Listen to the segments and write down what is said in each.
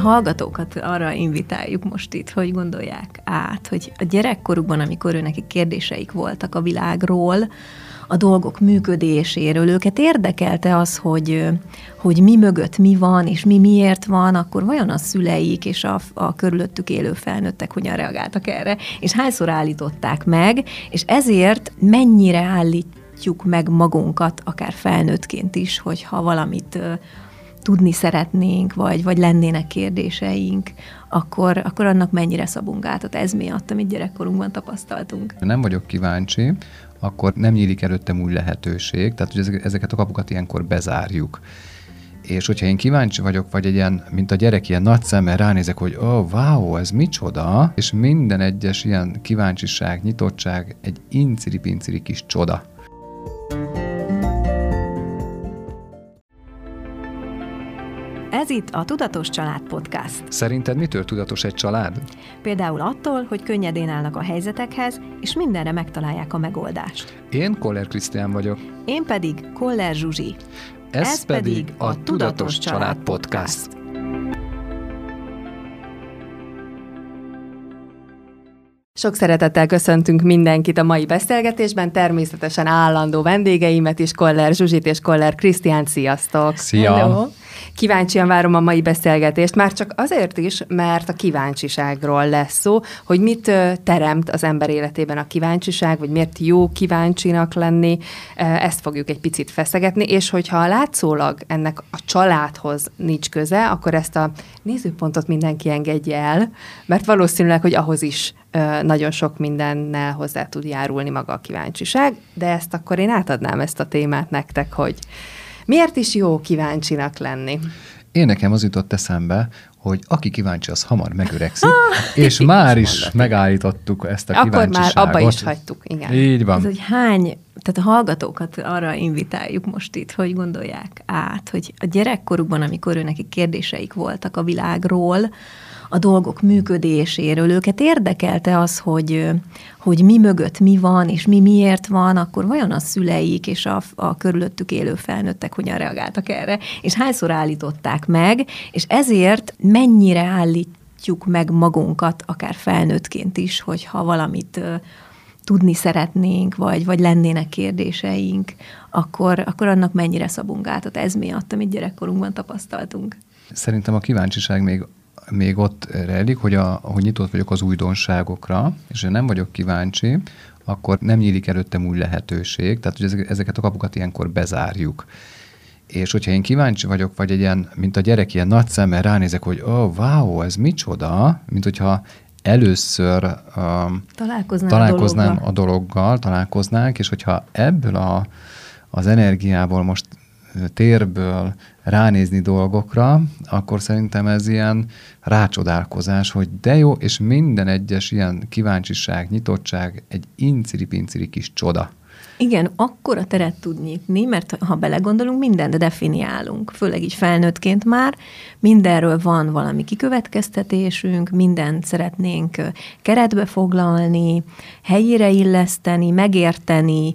a hallgatókat arra invitáljuk most itt, hogy gondolják át, hogy a gyerekkorukban, amikor ő neki kérdéseik voltak a világról, a dolgok működéséről, őket érdekelte az, hogy, hogy mi mögött mi van, és mi miért van, akkor vajon a szüleik és a, a körülöttük élő felnőttek hogyan reagáltak erre, és hányszor állították meg, és ezért mennyire állítjuk meg magunkat, akár felnőttként is, hogyha valamit tudni szeretnénk, vagy, vagy lennének kérdéseink, akkor, akkor annak mennyire szabunk át. Ez miatt, amit gyerekkorunkban tapasztaltunk. Nem vagyok kíváncsi, akkor nem nyílik előttem új lehetőség, tehát hogy ezeket a kapukat ilyenkor bezárjuk. És hogyha én kíváncsi vagyok, vagy egy ilyen, mint a gyerek, ilyen nagy szemmel ránézek, hogy oh, wow, ez micsoda, és minden egyes ilyen kíváncsiság, nyitottság egy inciri-pinciri kis csoda. Ez itt a Tudatos Család Podcast. Szerinted mitől tudatos egy család? Például attól, hogy könnyedén állnak a helyzetekhez, és mindenre megtalálják a megoldást. Én Koller Krisztián vagyok. Én pedig Koller Zsuzsi. Ez, Ez pedig a Tudatos, Család, Család Podcast. Sok szeretettel köszöntünk mindenkit a mai beszélgetésben, természetesen állandó vendégeimet is, Koller Zsuzsit és Koller Krisztián. Sziasztok! Szia! Hello. Kíváncsian várom a mai beszélgetést, már csak azért is, mert a kíváncsiságról lesz szó, hogy mit teremt az ember életében a kíváncsiság, vagy miért jó kíváncsinak lenni, ezt fogjuk egy picit feszegetni, és hogyha látszólag ennek a családhoz nincs köze, akkor ezt a nézőpontot mindenki engedje el, mert valószínűleg, hogy ahhoz is nagyon sok mindennel hozzá tud járulni maga a kíváncsiság, de ezt akkor én átadnám ezt a témát nektek, hogy Miért is jó kíváncsinak lenni? Én nekem az jutott eszembe, hogy aki kíváncsi, az hamar megöregszik, ah, és már is megállítottuk ezt a Akkor kíváncsiságot. már abba is hagytuk, igen. Így van. Ez, hogy hány, tehát a hallgatókat arra invitáljuk most itt, hogy gondolják át, hogy a gyerekkorukban, amikor ő neki kérdéseik voltak a világról, a dolgok működéséről. Őket érdekelte az, hogy, hogy mi mögött mi van, és mi miért van, akkor vajon a szüleik és a, a körülöttük élő felnőttek hogyan reagáltak erre, és hányszor állították meg, és ezért mennyire állítjuk meg magunkat, akár felnőttként is, hogyha valamit tudni szeretnénk, vagy, vagy lennének kérdéseink, akkor, akkor annak mennyire szabunk át. Tehát ez miatt, amit gyerekkorunkban tapasztaltunk. Szerintem a kíváncsiság még még ott rejlik, hogy, a, hogy nyitott vagyok az újdonságokra, és ha nem vagyok kíváncsi, akkor nem nyílik előttem új lehetőség, tehát hogy ezeket a kapukat ilyenkor bezárjuk. És hogyha én kíváncsi vagyok, vagy egy ilyen, mint a gyerek, ilyen nagy szemmel ránézek, hogy oh, wow, ez micsoda, mint hogyha először um, találkoznám a, a dologgal, találkoznánk, és hogyha ebből a, az energiából most térből ránézni dolgokra, akkor szerintem ez ilyen rácsodálkozás, hogy de jó, és minden egyes ilyen kíváncsiság, nyitottság egy inciri-pinciri kis csoda. Igen, akkor a teret tud nyitni, mert ha belegondolunk, mindent definiálunk, főleg így felnőttként már, mindenről van valami kikövetkeztetésünk, mindent szeretnénk keretbe foglalni, helyére illeszteni, megérteni,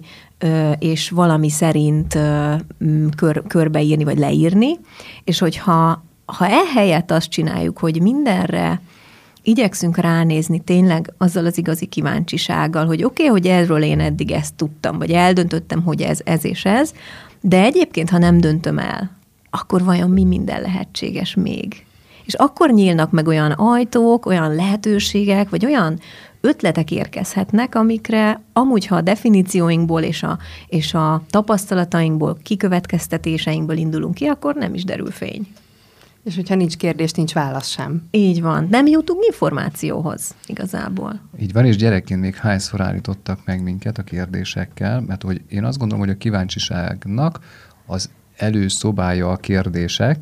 és valami szerint kör, körbeírni, vagy leírni, és hogyha ha ehelyett azt csináljuk, hogy mindenre igyekszünk ránézni tényleg azzal az igazi kíváncsisággal, hogy oké, okay, hogy erről én eddig ezt tudtam, vagy eldöntöttem, hogy ez, ez és ez, de egyébként, ha nem döntöm el, akkor vajon mi minden lehetséges még? És akkor nyílnak meg olyan ajtók, olyan lehetőségek, vagy olyan ötletek érkezhetnek, amikre amúgy, ha a definícióinkból és a, és a tapasztalatainkból, kikövetkeztetéseinkből indulunk ki, akkor nem is derül fény. És hogyha nincs kérdés, nincs válasz sem. Így van. Nem jutunk információhoz igazából. Így van, és gyerekként még hányszor állítottak meg minket a kérdésekkel, mert hogy én azt gondolom, hogy a kíváncsiságnak az előszobája a kérdések,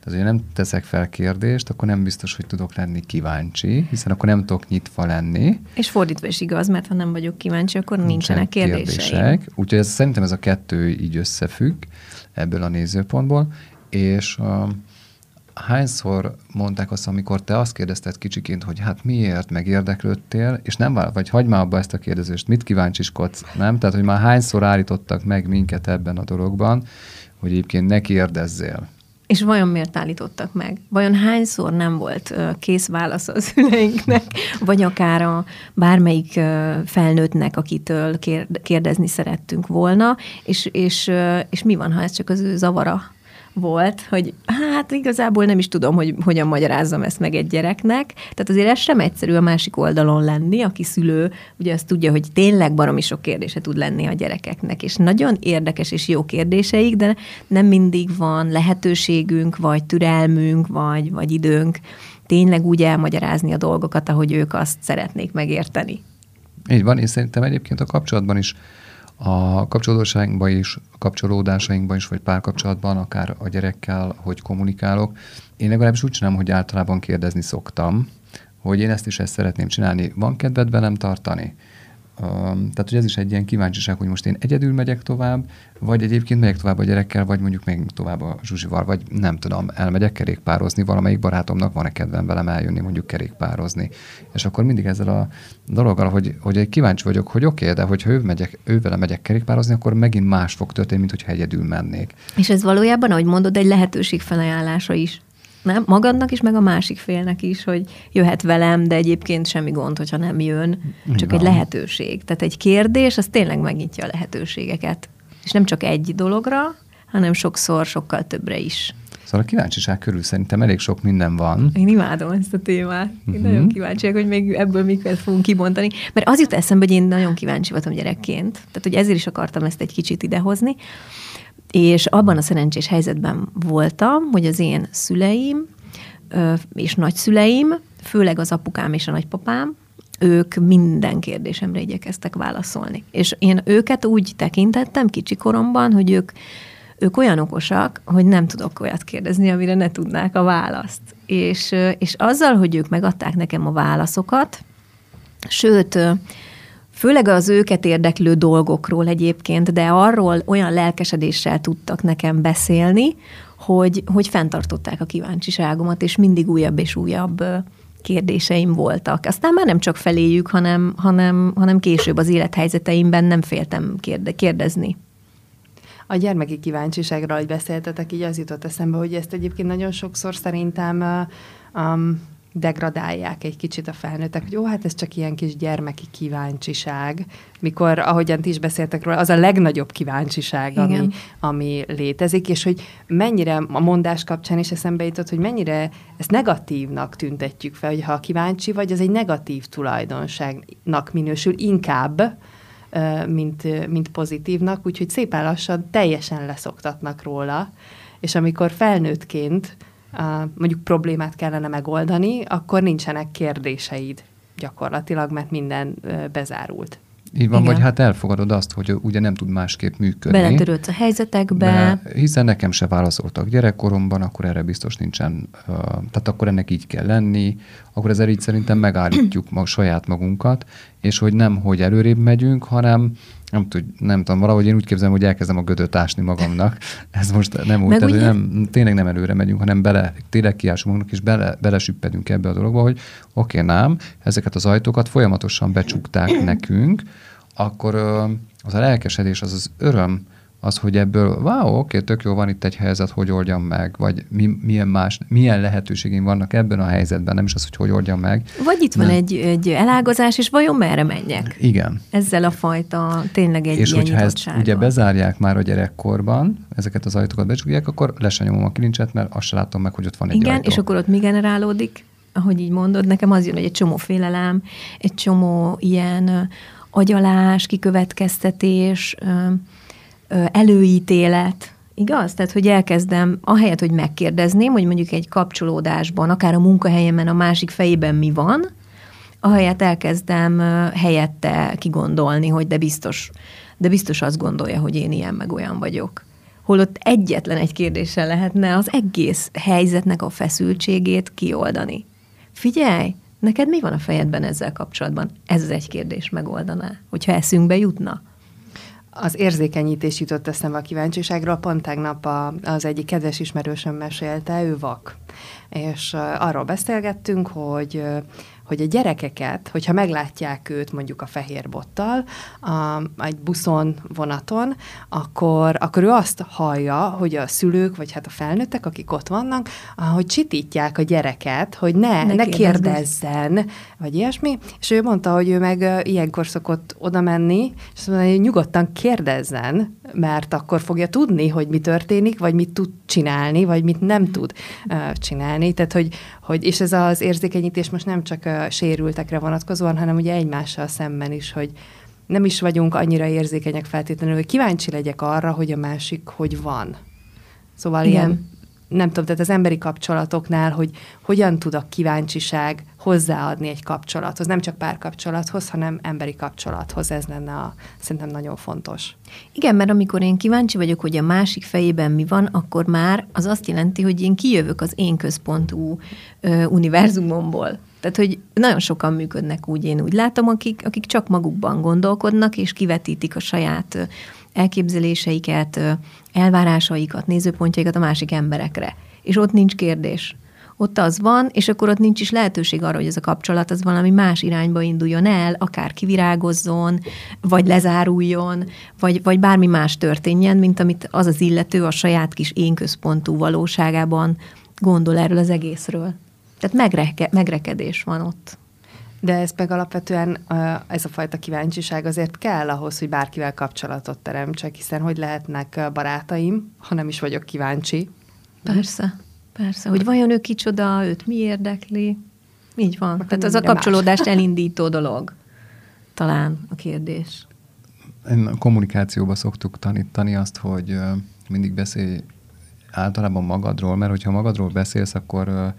tehát, hogy nem teszek fel kérdést, akkor nem biztos, hogy tudok lenni kíváncsi, hiszen akkor nem tudok nyitva lenni. És fordítva is igaz, mert ha nem vagyok kíváncsi, akkor nincsenek kérdések. kérdések. Úgyhogy ez, szerintem ez a kettő így összefügg ebből a nézőpontból, és uh, hányszor mondták azt, amikor te azt kérdezted kicsiként, hogy hát miért megérdeklődtél, és nem vár, vagy hagyd már abba ezt a kérdezést, mit kíváncsiskodsz, nem? Tehát, hogy már hányszor állítottak meg minket ebben a dologban, hogy egyébként ne kérdezzél És vajon miért állítottak meg? Vajon hányszor nem volt kész válasz a szüleinknek, vagy akár a bármelyik felnőttnek, akitől kérdezni szerettünk volna, és, és, és mi van, ha ez csak az ő zavara volt, hogy hát igazából nem is tudom, hogy hogyan magyarázzam ezt meg egy gyereknek. Tehát azért ez sem egyszerű a másik oldalon lenni, aki szülő, ugye azt tudja, hogy tényleg baromi sok kérdése tud lenni a gyerekeknek, és nagyon érdekes és jó kérdéseik, de nem mindig van lehetőségünk, vagy türelmünk, vagy, vagy időnk tényleg úgy elmagyarázni a dolgokat, ahogy ők azt szeretnék megérteni. Így van, és szerintem egyébként a kapcsolatban is a kapcsolódásainkban is, kapcsolódásainkban is, vagy párkapcsolatban, akár a gyerekkel, hogy kommunikálok. Én legalábbis úgy csinálom, hogy általában kérdezni szoktam, hogy én ezt is ezt szeretném csinálni. Van kedved velem tartani? Tehát, hogy ez is egy ilyen kíváncsiság, hogy most én egyedül megyek tovább, vagy egyébként megyek tovább a gyerekkel, vagy mondjuk még tovább a Zsuzsival, vagy nem tudom, elmegyek kerékpározni, valamelyik barátomnak van-e kedvem velem eljönni mondjuk kerékpározni. És akkor mindig ezzel a dologgal, hogy, hogy egy kíváncsi vagyok, hogy oké, okay, de hogyha ő, megyek, ő vele megyek kerékpározni, akkor megint más fog történni, mint hogyha egyedül mennék. És ez valójában, ahogy mondod, egy lehetőség felajánlása is nem? magadnak is, meg a másik félnek is, hogy jöhet velem, de egyébként semmi gond, hogyha nem jön, csak Igen. egy lehetőség. Tehát egy kérdés, az tényleg megnyitja a lehetőségeket. És nem csak egy dologra, hanem sokszor sokkal többre is. Szóval a kíváncsiság körül szerintem elég sok minden van. Én imádom ezt a témát. Én uh-huh. nagyon kíváncsiak, hogy még ebből miket fogunk kibontani. Mert az jut eszembe, hogy én nagyon kíváncsi voltam gyerekként. Tehát, hogy ezért is akartam ezt egy kicsit idehozni. És abban a szerencsés helyzetben voltam, hogy az én szüleim és nagyszüleim, főleg az apukám és a nagypapám, ők minden kérdésemre igyekeztek válaszolni. És én őket úgy tekintettem kicsi koromban, hogy ők, ők olyan okosak, hogy nem tudok olyat kérdezni, amire ne tudnák a választ. És, és azzal, hogy ők megadták nekem a válaszokat, sőt, főleg az őket érdeklő dolgokról egyébként, de arról olyan lelkesedéssel tudtak nekem beszélni, hogy, hogy fenntartották a kíváncsiságomat, és mindig újabb és újabb kérdéseim voltak. Aztán már nem csak feléjük, hanem, hanem, hanem később az élethelyzeteimben nem féltem kérde, kérdezni. A gyermeki kíváncsiságról, hogy beszéltetek, így az jutott eszembe, hogy ezt egyébként nagyon sokszor szerintem um, degradálják egy kicsit a felnőttek, hogy ó, hát ez csak ilyen kis gyermeki kíváncsiság, mikor, ahogyan ti is beszéltek róla, az a legnagyobb kíváncsiság, ami, ami létezik, és hogy mennyire a mondás kapcsán is eszembe jutott, hogy mennyire ezt negatívnak tüntetjük fel, hogy ha kíváncsi vagy, az egy negatív tulajdonságnak minősül inkább, mint, mint pozitívnak, úgyhogy szépen lassan teljesen leszoktatnak róla, és amikor felnőttként mondjuk problémát kellene megoldani, akkor nincsenek kérdéseid gyakorlatilag, mert minden bezárult. Így van, Igen. vagy hát elfogadod azt, hogy ugye nem tud másképp működni. Beletörődsz a helyzetekbe. Be, hiszen nekem se válaszoltak gyerekkoromban, akkor erre biztos nincsen, uh, tehát akkor ennek így kell lenni, akkor ezzel így szerintem megállítjuk mag, saját magunkat, és hogy nem, hogy előrébb megyünk, hanem nem, tud, nem tudom, valahogy én úgy képzelem, hogy elkezdem a gödöt ásni magamnak. Ez most nem úgy, tehát, ugye... nem, tényleg nem előre megyünk, hanem bele, tényleg kiásunk magunknak, és bele, belesüppedünk ebbe a dologba, hogy oké, okay, nem, ezeket az ajtókat folyamatosan becsukták nekünk, akkor az a lelkesedés, az az öröm, az, hogy ebből, wow, oké, tök jó, van itt egy helyzet, hogy oldjam meg, vagy mi, milyen más, milyen lehetőségeim vannak ebben a helyzetben, nem is az, hogy hogy oldjam meg. Vagy itt van egy, egy elágazás, és vajon merre menjek? Igen. Ezzel a fajta, tényleg egy És hogyha ezt ugye bezárják már a gyerekkorban, ezeket az ajtókat becsukják, akkor le sem nyomom a kilincset, mert azt sem látom meg, hogy ott van egy Igen, ajtó. és akkor ott mi generálódik? Ahogy így mondod, nekem az jön, hogy egy csomó félelem, egy csomó ilyen agyalás, kikövetkeztetés, előítélet, igaz? Tehát, hogy elkezdem, ahelyett, hogy megkérdezném, hogy mondjuk egy kapcsolódásban, akár a munkahelyemen a másik fejében mi van, ahelyett elkezdem helyette kigondolni, hogy de biztos, de biztos azt gondolja, hogy én ilyen meg olyan vagyok. Holott egyetlen egy kérdéssel lehetne az egész helyzetnek a feszültségét kioldani. Figyelj, neked mi van a fejedben ezzel kapcsolatban? Ez az egy kérdés megoldaná, hogyha eszünkbe jutna. Az érzékenyítés jutott eszembe a kíváncsiságról. Pont tegnap a, az egyik kedves ismerősöm mesélte, ő vak. És arról beszélgettünk, hogy, hogy a gyerekeket, hogyha meglátják őt mondjuk a fehér bottal, a, egy buszon, vonaton, akkor, akkor ő azt hallja, hogy a szülők, vagy hát a felnőttek, akik ott vannak, hogy csitítják a gyereket, hogy ne, ne, ne kérdezzen, vagy ilyesmi, és ő mondta, hogy ő meg ilyenkor szokott oda menni, és azt mondja, hogy nyugodtan kérdezzen, mert akkor fogja tudni, hogy mi történik, vagy mit tud csinálni, vagy mit nem tud uh, csinálni. Tehát, hogy, hogy, és ez az érzékenyítés most nem csak uh, sérültekre vonatkozóan, hanem ugye egymással szemben is, hogy nem is vagyunk annyira érzékenyek feltétlenül, hogy kíváncsi legyek arra, hogy a másik hogy van. Szóval Igen. ilyen nem tudom, tehát az emberi kapcsolatoknál, hogy hogyan tud a kíváncsiság hozzáadni egy kapcsolathoz, nem csak párkapcsolathoz, hanem emberi kapcsolathoz, ez lenne a, szerintem nagyon fontos. Igen, mert amikor én kíváncsi vagyok, hogy a másik fejében mi van, akkor már az azt jelenti, hogy én kijövök az én központú ö, univerzumomból. Tehát, hogy nagyon sokan működnek úgy, én úgy látom, akik, akik csak magukban gondolkodnak, és kivetítik a saját elképzeléseiket, elvárásaikat, nézőpontjaikat a másik emberekre. És ott nincs kérdés. Ott az van, és akkor ott nincs is lehetőség arra, hogy ez a kapcsolat az valami más irányba induljon el, akár kivirágozzon, vagy lezáruljon, vagy, vagy bármi más történjen, mint amit az az illető a saját kis én központú valóságában gondol erről az egészről. Tehát megreke, megrekedés van ott. De ez meg alapvetően ez a fajta kíváncsiság azért kell ahhoz, hogy bárkivel kapcsolatot teremtsek, hiszen hogy lehetnek barátaim, ha nem is vagyok kíváncsi. Persze, persze. Hogy vajon ő kicsoda, őt mi érdekli? Így van. Tehát az a kapcsolódást más. elindító dolog. Talán a kérdés. Én a kommunikációba szoktuk tanítani azt, hogy mindig beszélj általában magadról, mert hogyha magadról beszélsz, akkor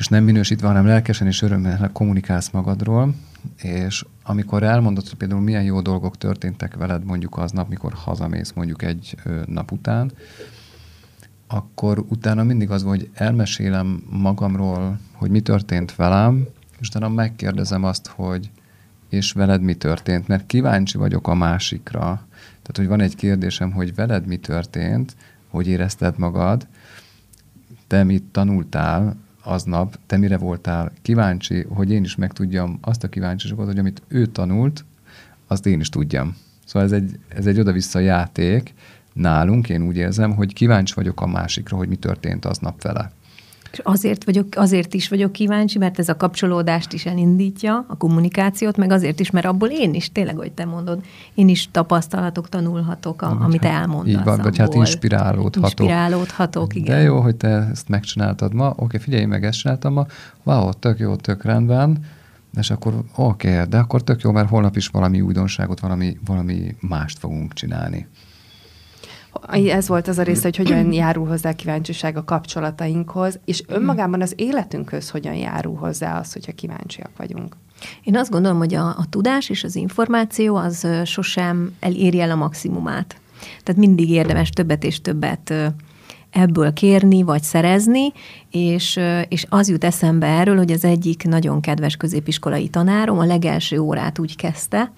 és nem minősítve, hanem lelkesen és örömmel kommunikálsz magadról, és amikor elmondod, hogy például milyen jó dolgok történtek veled mondjuk aznap, mikor hazamész mondjuk egy nap után, akkor utána mindig az hogy elmesélem magamról, hogy mi történt velem, és utána megkérdezem azt, hogy és veled mi történt, mert kíváncsi vagyok a másikra. Tehát, hogy van egy kérdésem, hogy veled mi történt, hogy érezted magad, te mit tanultál, aznap te mire voltál kíváncsi, hogy én is megtudjam azt a kíváncsiságot, hogy amit ő tanult, azt én is tudjam. Szóval ez egy, ez egy oda-vissza játék nálunk, én úgy érzem, hogy kíváncsi vagyok a másikra, hogy mi történt aznap vele. És azért, vagyok, azért is vagyok kíváncsi, mert ez a kapcsolódást is elindítja, a kommunikációt, meg azért is, mert abból én is, tényleg, hogy te mondod, én is tapasztalatok, tanulhatok, a, amit hát, elmondasz. Így van, vagy hát inspirálódhatok. Inspirálódhatok, igen. De jó, hogy te ezt megcsináltad ma, oké, figyelj meg, ezt csináltam ma, wow, tök jó, tök rendben, és akkor oké, de akkor tök jó, mert holnap is valami újdonságot, valami, valami mást fogunk csinálni. Ez volt az a része, hogy hogyan járul hozzá kíváncsiság a kapcsolatainkhoz, és önmagában az életünkhöz hogyan járul hozzá az, hogyha kíváncsiak vagyunk. Én azt gondolom, hogy a, a tudás és az információ az sosem eléri el a maximumát. Tehát mindig érdemes többet és többet ebből kérni, vagy szerezni, és, és az jut eszembe erről, hogy az egyik nagyon kedves középiskolai tanárom a legelső órát úgy kezdte,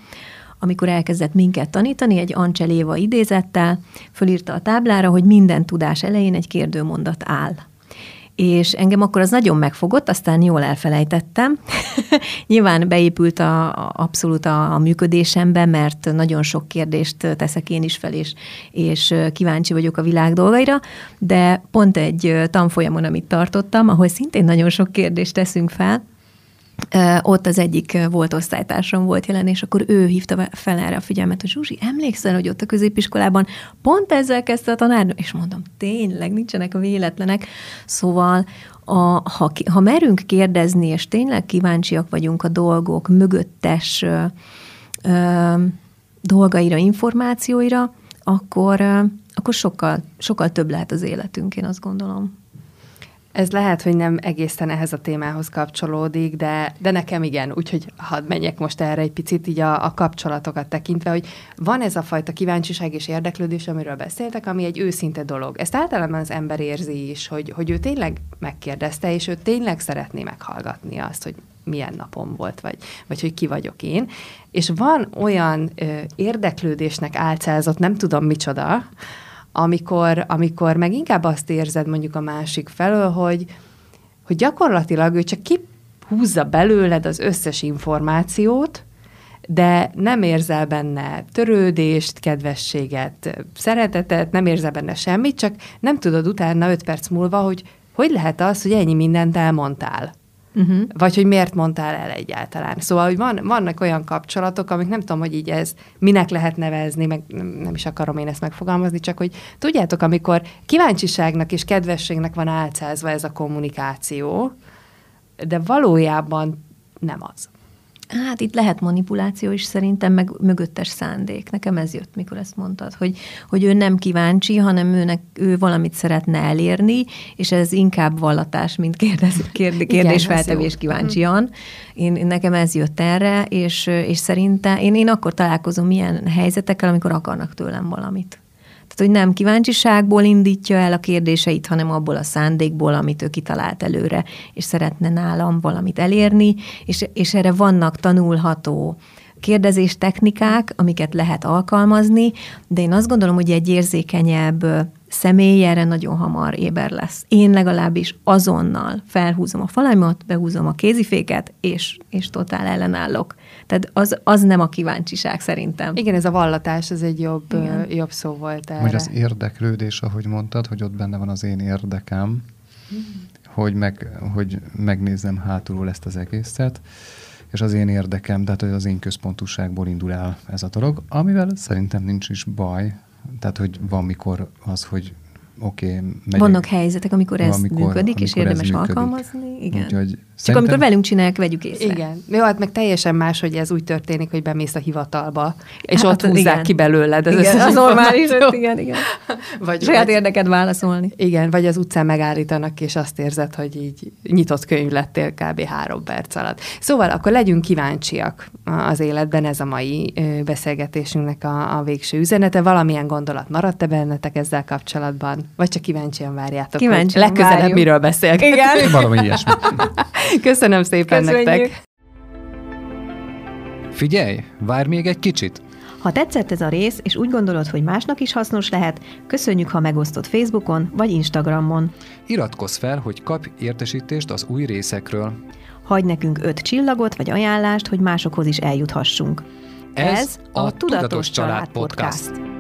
amikor elkezdett minket tanítani, egy Ancseléva idézettel, fölírta a táblára, hogy minden tudás elején egy kérdőmondat áll és engem akkor az nagyon megfogott, aztán jól elfelejtettem. Nyilván beépült a, a, abszolút a, a működésembe, mert nagyon sok kérdést teszek én is fel, és, és kíváncsi vagyok a világ dolgaira, de pont egy tanfolyamon, amit tartottam, ahol szintén nagyon sok kérdést teszünk fel, ott az egyik volt osztálytársam volt jelen, és akkor ő hívta fel erre a figyelmet, hogy Zsuzsi, emlékszel, hogy ott a középiskolában pont ezzel kezdte a tanár? És mondom, tényleg, nincsenek véletlenek. Szóval a, ha, ha merünk kérdezni, és tényleg kíváncsiak vagyunk a dolgok mögöttes ö, ö, dolgaira, információira, akkor, ö, akkor sokkal, sokkal több lehet az életünk, én azt gondolom. Ez lehet, hogy nem egészen ehhez a témához kapcsolódik, de, de nekem igen, úgyhogy hadd menjek most erre egy picit így a, a kapcsolatokat tekintve, hogy van ez a fajta kíváncsiság és érdeklődés, amiről beszéltek, ami egy őszinte dolog. Ezt általában az ember érzi is, hogy, hogy ő tényleg megkérdezte, és ő tényleg szeretné meghallgatni azt, hogy milyen napom volt, vagy, vagy hogy ki vagyok én. És van olyan ö, érdeklődésnek álcázott, nem tudom micsoda, amikor, amikor meg inkább azt érzed mondjuk a másik felől, hogy, hogy gyakorlatilag ő csak ki húzza belőled az összes információt, de nem érzel benne törődést, kedvességet, szeretetet, nem érzel benne semmit, csak nem tudod utána öt perc múlva, hogy hogy lehet az, hogy ennyi mindent elmondtál. Uh-huh. Vagy hogy miért mondtál el egyáltalán. Szóval, hogy van, vannak olyan kapcsolatok, amik nem tudom, hogy így ez minek lehet nevezni, meg nem is akarom én ezt megfogalmazni, csak hogy tudjátok, amikor kíváncsiságnak és kedvességnek van álcázva ez a kommunikáció, de valójában nem az. Hát itt lehet manipuláció is szerintem, meg mögöttes szándék. Nekem ez jött, mikor ezt mondtad, hogy, hogy ő nem kíváncsi, hanem őnek, ő valamit szeretne elérni, és ez inkább vallatás, mint kérdez, kérd, kérdésfeltevés kíváncsian. Én, nekem ez jött erre, és, és szerintem én, én akkor találkozom ilyen helyzetekkel, amikor akarnak tőlem valamit. Tehát, hogy nem kíváncsiságból indítja el a kérdéseit, hanem abból a szándékból, amit ő kitalált előre, és szeretne nálam valamit elérni, és, és erre vannak tanulható kérdezés technikák, amiket lehet alkalmazni, de én azt gondolom, hogy egy érzékenyebb személy erre nagyon hamar éber lesz. Én legalábbis azonnal felhúzom a falaimat, behúzom a kéziféket, és, és totál ellenállok. Tehát az, az nem a kíváncsiság szerintem. Igen, ez a vallatás, ez egy jobb, Igen. jobb szó volt erre. Hogy az érdeklődés, ahogy mondtad, hogy ott benne van az én érdekem, mm. hogy, meg, hogy megnézem hátulról ezt az egészet, és az én érdekem, tehát az én központúságból indul el ez a dolog, amivel szerintem nincs is baj, tehát, hogy van mikor az, hogy oké, okay, Vannak helyzetek, amikor ez amikor, működik, amikor és érdemes működik. alkalmazni. Igen. Úgyhogy csak amikor velünk csinálják, vegyük észre. Igen. Jó, hát meg teljesen más, hogy ez úgy történik, hogy bemész a hivatalba, és hát, ott húzzák igen. ki belőled. Ez igen, az normális, igen, igen. Vagy, Saját vagy, érdeked válaszolni. Igen, vagy az utcán megállítanak, és azt érzed, hogy így nyitott könyv lettél kb. három perc alatt. Szóval akkor legyünk kíváncsiak az életben, ez a mai beszélgetésünknek a, a végső üzenete. Valamilyen gondolat maradt-e bennetek ezzel kapcsolatban? Vagy csak kíváncsian várjátok, kíváncsian hogy legközelebb várjuk. miről beszélgetünk? Igen. Valami ilyesmi. Köszönöm szépen Köszönjük. nektek. Figyelj, várj még egy kicsit. Ha tetszett ez a rész, és úgy gondolod, hogy másnak is hasznos lehet, köszönjük, ha megosztod Facebookon vagy Instagramon. Iratkozz fel, hogy kapj értesítést az új részekről. Hagy nekünk öt csillagot vagy ajánlást, hogy másokhoz is eljuthassunk. Ez, ez a Tudatos, Tudatos Család Podcast. podcast.